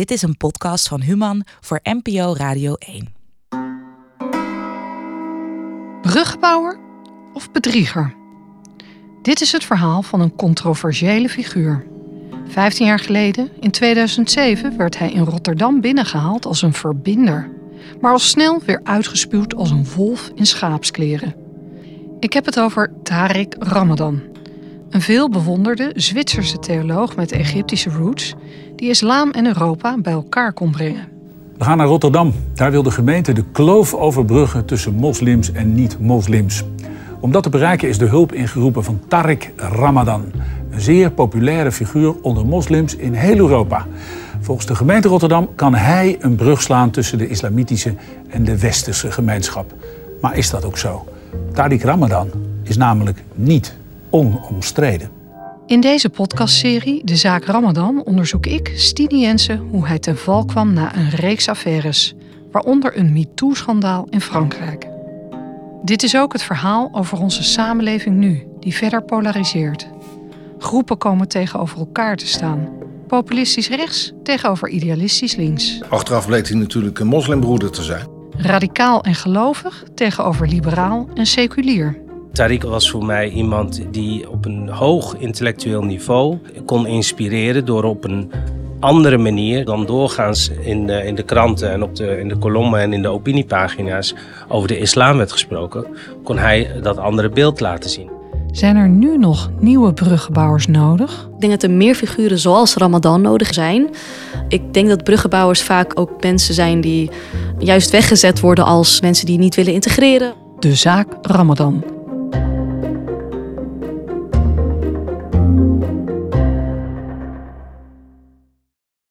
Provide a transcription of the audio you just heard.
Dit is een podcast van Human voor NPO Radio 1. Bruggebouwer of bedrieger? Dit is het verhaal van een controversiële figuur. Vijftien jaar geleden, in 2007, werd hij in Rotterdam binnengehaald als een verbinder, maar al snel weer uitgespuwd als een wolf in schaapskleren. Ik heb het over Tariq Ramadan, een veel bewonderde Zwitserse theoloog met Egyptische roots, die islam en Europa bij elkaar kon brengen. We gaan naar Rotterdam. Daar wil de gemeente de kloof overbruggen tussen moslims en niet-moslims. Om dat te bereiken is de hulp ingeroepen van Tariq Ramadan, een zeer populaire figuur onder moslims in heel Europa. Volgens de gemeente Rotterdam kan hij een brug slaan tussen de islamitische en de westerse gemeenschap. Maar is dat ook zo? Tariq Ramadan is namelijk niet onomstreden. In deze podcastserie De Zaak Ramadan onderzoek ik, Stine Jensen, hoe hij ten val kwam na een reeks affaires, waaronder een MeToo-schandaal in Frankrijk. Dit is ook het verhaal over onze samenleving nu, die verder polariseert. Groepen komen tegenover elkaar te staan. Populistisch rechts tegenover idealistisch links. Achteraf bleek hij natuurlijk een moslimbroeder te zijn. Radicaal en gelovig tegenover liberaal en seculier. Tariq was voor mij iemand die op een hoog intellectueel niveau kon inspireren door op een andere manier dan doorgaans in de, in de kranten en op de, in de kolommen en in de opiniepagina's over de islam werd gesproken, kon hij dat andere beeld laten zien. Zijn er nu nog nieuwe bruggenbouwers nodig? Ik denk dat er meer figuren zoals Ramadan nodig zijn. Ik denk dat bruggenbouwers vaak ook mensen zijn die juist weggezet worden als mensen die niet willen integreren. De zaak Ramadan.